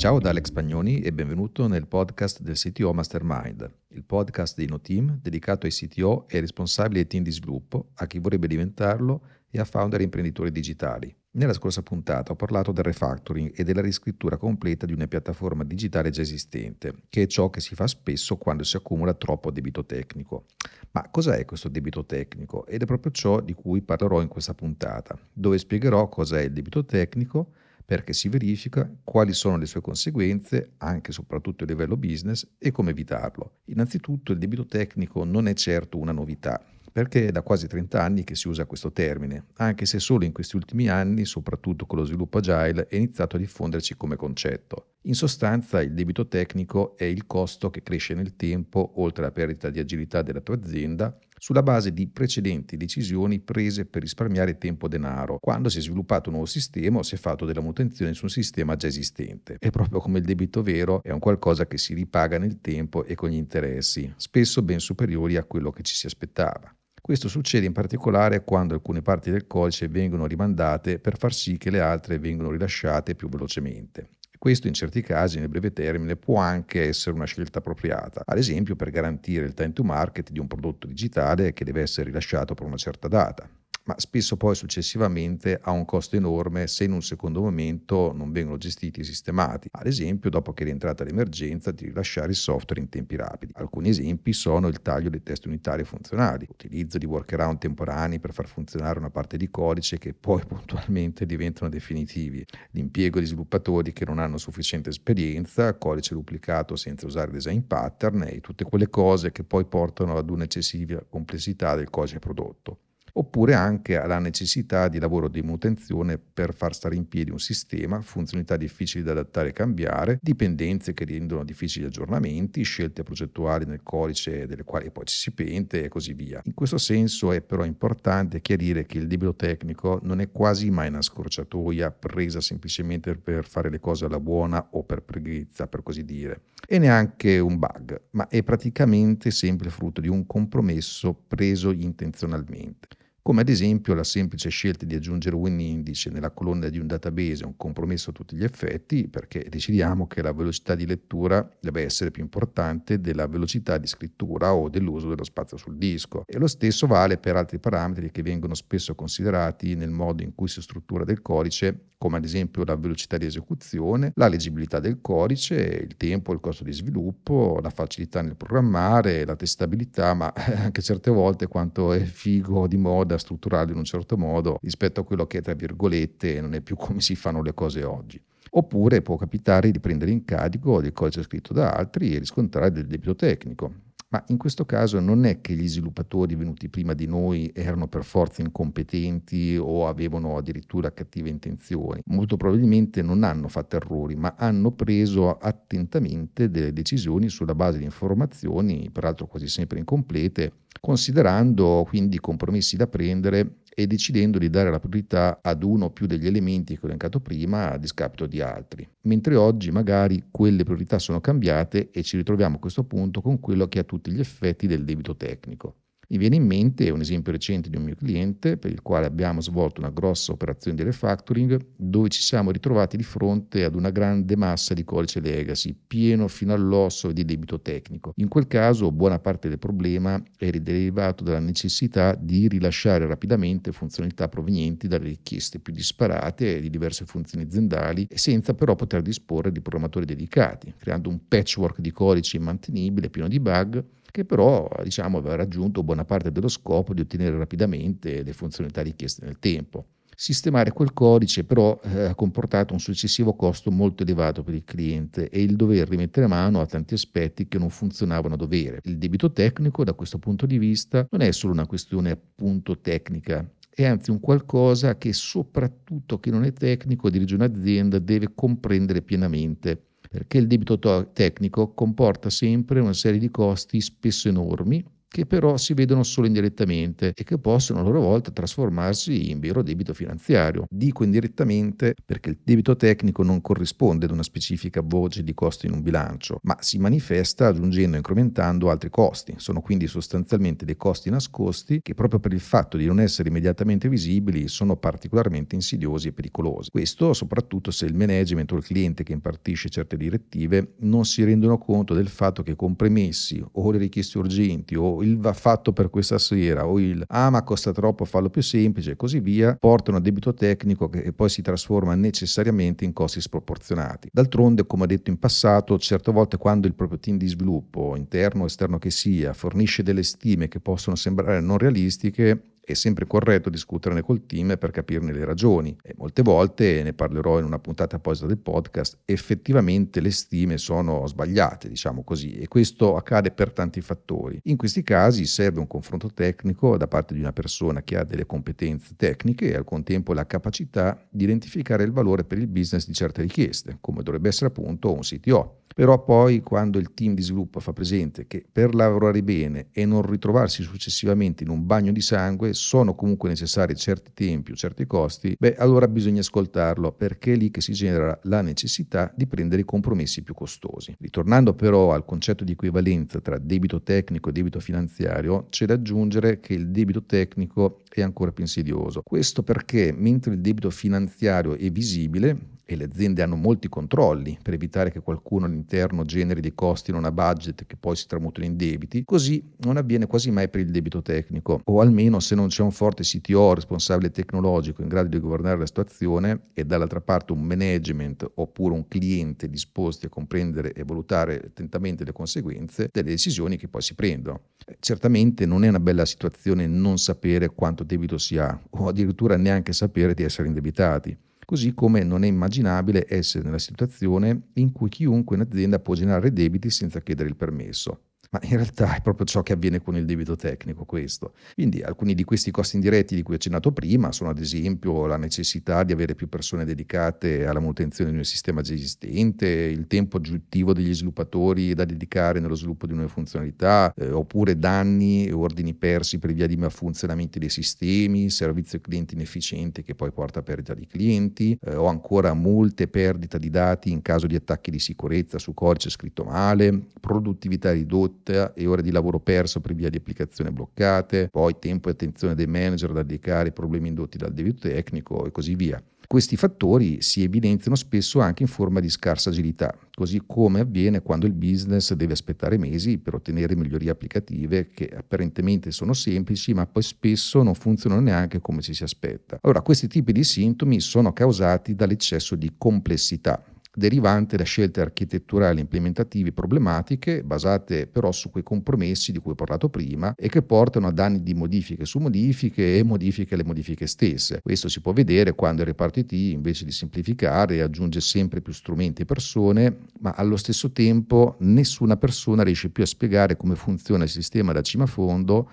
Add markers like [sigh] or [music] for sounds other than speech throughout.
Ciao da Alex Pagnoni e benvenuto nel podcast del CTO Mastermind, il podcast di InnoTeam dedicato ai CTO e ai responsabili dei team di sviluppo, a chi vorrebbe diventarlo e a founder e imprenditori digitali. Nella scorsa puntata ho parlato del refactoring e della riscrittura completa di una piattaforma digitale già esistente, che è ciò che si fa spesso quando si accumula troppo debito tecnico. Ma cos'è questo debito tecnico? Ed è proprio ciò di cui parlerò in questa puntata, dove spiegherò cos'è il debito tecnico, perché si verifica, quali sono le sue conseguenze, anche e soprattutto a livello business, e come evitarlo. Innanzitutto il debito tecnico non è certo una novità, perché è da quasi 30 anni che si usa questo termine, anche se solo in questi ultimi anni, soprattutto con lo sviluppo agile, è iniziato a diffondersi come concetto. In sostanza il debito tecnico è il costo che cresce nel tempo, oltre alla perdita di agilità della tua azienda, sulla base di precedenti decisioni prese per risparmiare tempo e denaro, quando si è sviluppato un nuovo sistema o si è fatto della manutenzione su un sistema già esistente. È proprio come il debito vero, è un qualcosa che si ripaga nel tempo e con gli interessi, spesso ben superiori a quello che ci si aspettava. Questo succede in particolare quando alcune parti del codice vengono rimandate per far sì che le altre vengano rilasciate più velocemente. Questo in certi casi nel breve termine può anche essere una scelta appropriata, ad esempio per garantire il time to market di un prodotto digitale che deve essere rilasciato per una certa data ma spesso poi successivamente ha un costo enorme se in un secondo momento non vengono gestiti e sistemati, ad esempio dopo che è rientrata l'emergenza di rilasciare il software in tempi rapidi. Alcuni esempi sono il taglio dei test unitari funzionali, l'utilizzo di workaround temporanei per far funzionare una parte di codice che poi [laughs] puntualmente diventano definitivi, l'impiego di sviluppatori che non hanno sufficiente esperienza, codice duplicato senza usare design pattern e tutte quelle cose che poi portano ad un'eccessiva complessità del codice prodotto oppure anche alla necessità di lavoro di manutenzione per far stare in piedi un sistema, funzionalità difficili da adattare e cambiare, dipendenze che rendono difficili aggiornamenti, scelte progettuali nel codice delle quali poi ci si pente e così via. In questo senso è però importante chiarire che il debito tecnico non è quasi mai una scorciatoia presa semplicemente per fare le cose alla buona o per pregrizia, per così dire, e neanche un bug, ma è praticamente sempre frutto di un compromesso preso intenzionalmente come ad esempio la semplice scelta di aggiungere un indice nella colonna di un database è un compromesso a tutti gli effetti perché decidiamo che la velocità di lettura deve essere più importante della velocità di scrittura o dell'uso dello spazio sul disco. E lo stesso vale per altri parametri che vengono spesso considerati nel modo in cui si struttura del codice come ad esempio la velocità di esecuzione, la leggibilità del codice, il tempo, il costo di sviluppo, la facilità nel programmare, la testabilità, ma [laughs] anche certe volte quanto è figo di moda strutturarlo in un certo modo rispetto a quello che tra virgolette non è più come si fanno le cose oggi. Oppure può capitare di prendere in carico del codice scritto da altri e riscontrare del debito tecnico. Ma in questo caso non è che gli sviluppatori venuti prima di noi erano per forza incompetenti o avevano addirittura cattive intenzioni. Molto probabilmente non hanno fatto errori, ma hanno preso attentamente delle decisioni sulla base di informazioni, peraltro quasi sempre incomplete, considerando quindi compromessi da prendere e decidendo di dare la priorità ad uno o più degli elementi che ho elencato prima a discapito di altri. Mentre oggi magari quelle priorità sono cambiate e ci ritroviamo a questo punto con quello che ha tutti gli effetti del debito tecnico. Mi viene in mente un esempio recente di un mio cliente per il quale abbiamo svolto una grossa operazione di refactoring dove ci siamo ritrovati di fronte ad una grande massa di codice legacy pieno fino all'osso di debito tecnico. In quel caso buona parte del problema è derivato dalla necessità di rilasciare rapidamente funzionalità provenienti dalle richieste più disparate di diverse funzioni aziendali senza però poter disporre di programmatori dedicati, creando un patchwork di codice immantenibile pieno di bug che però diciamo, aveva raggiunto buona parte dello scopo di ottenere rapidamente le funzionalità richieste nel tempo. Sistemare quel codice però eh, ha comportato un successivo costo molto elevato per il cliente e il dover rimettere mano a tanti aspetti che non funzionavano a dovere. Il debito tecnico da questo punto di vista non è solo una questione appunto tecnica, è anzi un qualcosa che soprattutto chi non è tecnico dirige un'azienda deve comprendere pienamente perché il debito to- tecnico comporta sempre una serie di costi spesso enormi che però si vedono solo indirettamente e che possono a loro volta trasformarsi in vero debito finanziario. Dico indirettamente perché il debito tecnico non corrisponde ad una specifica voce di costo in un bilancio, ma si manifesta aggiungendo e incrementando altri costi. Sono quindi sostanzialmente dei costi nascosti che proprio per il fatto di non essere immediatamente visibili sono particolarmente insidiosi e pericolosi. Questo soprattutto se il management o il cliente che impartisce certe direttive non si rendono conto del fatto che con premessi o le richieste urgenti o il va fatto per questa sera o il ah ma costa troppo farlo più semplice e così via portano a debito tecnico che poi si trasforma necessariamente in costi sproporzionati. D'altronde come ho detto in passato certe volte quando il proprio team di sviluppo interno o esterno che sia fornisce delle stime che possono sembrare non realistiche è sempre corretto discuterne col team per capirne le ragioni e molte volte, ne parlerò in una puntata apposita del podcast, effettivamente le stime sono sbagliate, diciamo così, e questo accade per tanti fattori. In questi casi serve un confronto tecnico da parte di una persona che ha delle competenze tecniche e al contempo la capacità di identificare il valore per il business di certe richieste, come dovrebbe essere appunto un CTO. Però poi quando il team di sviluppo fa presente che per lavorare bene e non ritrovarsi successivamente in un bagno di sangue sono comunque necessari certi tempi o certi costi, beh allora bisogna ascoltarlo perché è lì che si genera la necessità di prendere i compromessi più costosi. Ritornando però al concetto di equivalenza tra debito tecnico e debito finanziario, c'è da aggiungere che il debito tecnico è ancora più insidioso. Questo perché mentre il debito finanziario è visibile, e le aziende hanno molti controlli per evitare che qualcuno all'interno generi dei costi non a budget che poi si tramutano in debiti, così non avviene quasi mai per il debito tecnico, o almeno se non c'è un forte CTO responsabile tecnologico in grado di governare la situazione e dall'altra parte un management oppure un cliente disposti a comprendere e valutare attentamente le conseguenze delle decisioni che poi si prendono. Certamente non è una bella situazione non sapere quanto debito si ha o addirittura neanche sapere di essere indebitati così come non è immaginabile essere nella situazione in cui chiunque in azienda può generare debiti senza chiedere il permesso ma in realtà è proprio ciò che avviene con il debito tecnico questo. Quindi alcuni di questi costi indiretti di cui ho accennato prima sono ad esempio la necessità di avere più persone dedicate alla manutenzione di un sistema già esistente, il tempo aggiuntivo degli sviluppatori da dedicare nello sviluppo di nuove funzionalità, eh, oppure danni e ordini persi per via di malfunzionamenti dei sistemi, servizio cliente inefficiente che poi porta a perdita di clienti, eh, o ancora multe perdita di dati in caso di attacchi di sicurezza su codice scritto male, produttività ridotta ridotta e ore di lavoro perso per via di applicazioni bloccate, poi tempo e attenzione dei manager da dedicare ai problemi indotti dal debito tecnico e così via. Questi fattori si evidenziano spesso anche in forma di scarsa agilità, così come avviene quando il business deve aspettare mesi per ottenere migliorie applicative che apparentemente sono semplici, ma poi spesso non funzionano neanche come ci si aspetta. Allora, questi tipi di sintomi sono causati dall'eccesso di complessità derivante da scelte architetturali implementative problematiche basate però su quei compromessi di cui ho parlato prima e che portano a danni di modifiche su modifiche e modifiche alle modifiche stesse. Questo si può vedere quando il reparto IT invece di semplificare aggiunge sempre più strumenti e persone, ma allo stesso tempo nessuna persona riesce più a spiegare come funziona il sistema da cima a fondo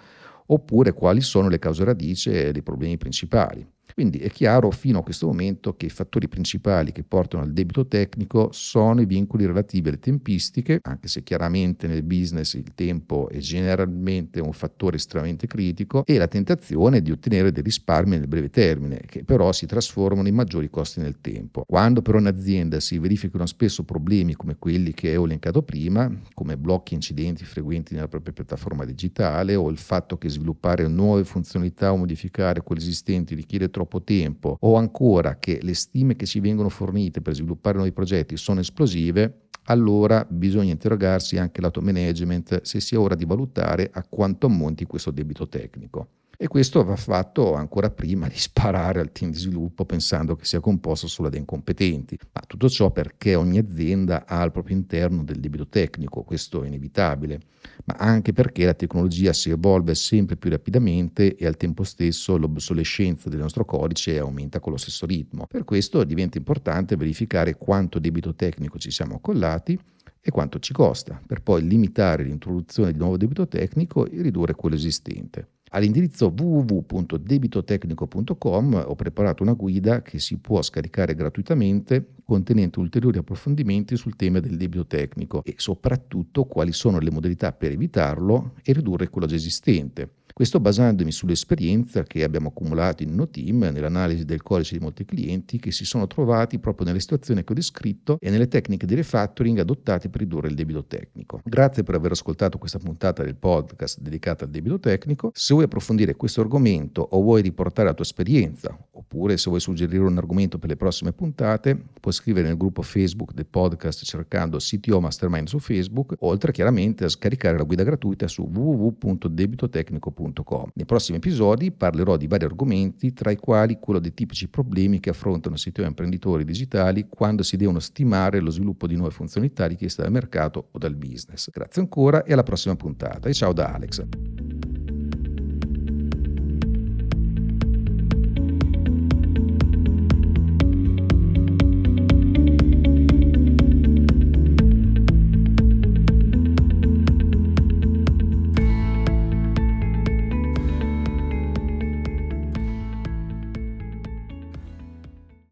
oppure quali sono le cause radice dei problemi principali. Quindi è chiaro fino a questo momento che i fattori principali che portano al debito tecnico sono i vincoli relativi alle tempistiche, anche se chiaramente nel business il tempo è generalmente un fattore estremamente critico, e la tentazione di ottenere dei risparmi nel breve termine, che però si trasformano in maggiori costi nel tempo. Quando però in azienda si verificano spesso problemi come quelli che ho elencato prima, come blocchi incidenti frequenti nella propria piattaforma digitale o il fatto che sviluppare nuove funzionalità o modificare quelle esistenti richiede troppo troppo tempo o ancora che le stime che ci vengono fornite per sviluppare nuovi progetti sono esplosive, allora bisogna interrogarsi anche lato management se sia ora di valutare a quanto ammonti questo debito tecnico. E questo va fatto ancora prima di sparare al team di sviluppo pensando che sia composto solo da incompetenti. Ma tutto ciò perché ogni azienda ha al proprio interno del debito tecnico, questo è inevitabile, ma anche perché la tecnologia si evolve sempre più rapidamente e al tempo stesso l'obsolescenza del nostro codice aumenta con lo stesso ritmo. Per questo diventa importante verificare quanto debito tecnico ci siamo accollati e quanto ci costa, per poi limitare l'introduzione di nuovo debito tecnico e ridurre quello esistente. All'indirizzo www.debitotecnico.com ho preparato una guida che si può scaricare gratuitamente contenente ulteriori approfondimenti sul tema del debito tecnico e soprattutto quali sono le modalità per evitarlo e ridurre quello già esistente. Questo basandomi sull'esperienza che abbiamo accumulato in NoTeam nell'analisi del codice di molti clienti che si sono trovati proprio nelle situazioni che ho descritto e nelle tecniche di refactoring adottate per ridurre il debito tecnico. Grazie per aver ascoltato questa puntata del podcast dedicata al debito tecnico. Se vuoi approfondire questo argomento o vuoi riportare la tua esperienza, oppure se vuoi suggerire un argomento per le prossime puntate, puoi scrivere nel gruppo Facebook del podcast cercando CTO Mastermind su Facebook, oltre chiaramente a scaricare la guida gratuita su www.debitotecnico.com www.sitio.com. Nei prossimi episodi parlerò di vari argomenti, tra i quali quello dei tipici problemi che affrontano siti imprenditori digitali quando si devono stimare lo sviluppo di nuove funzionalità richieste dal mercato o dal business. Grazie ancora e alla prossima puntata. E ciao da Alex.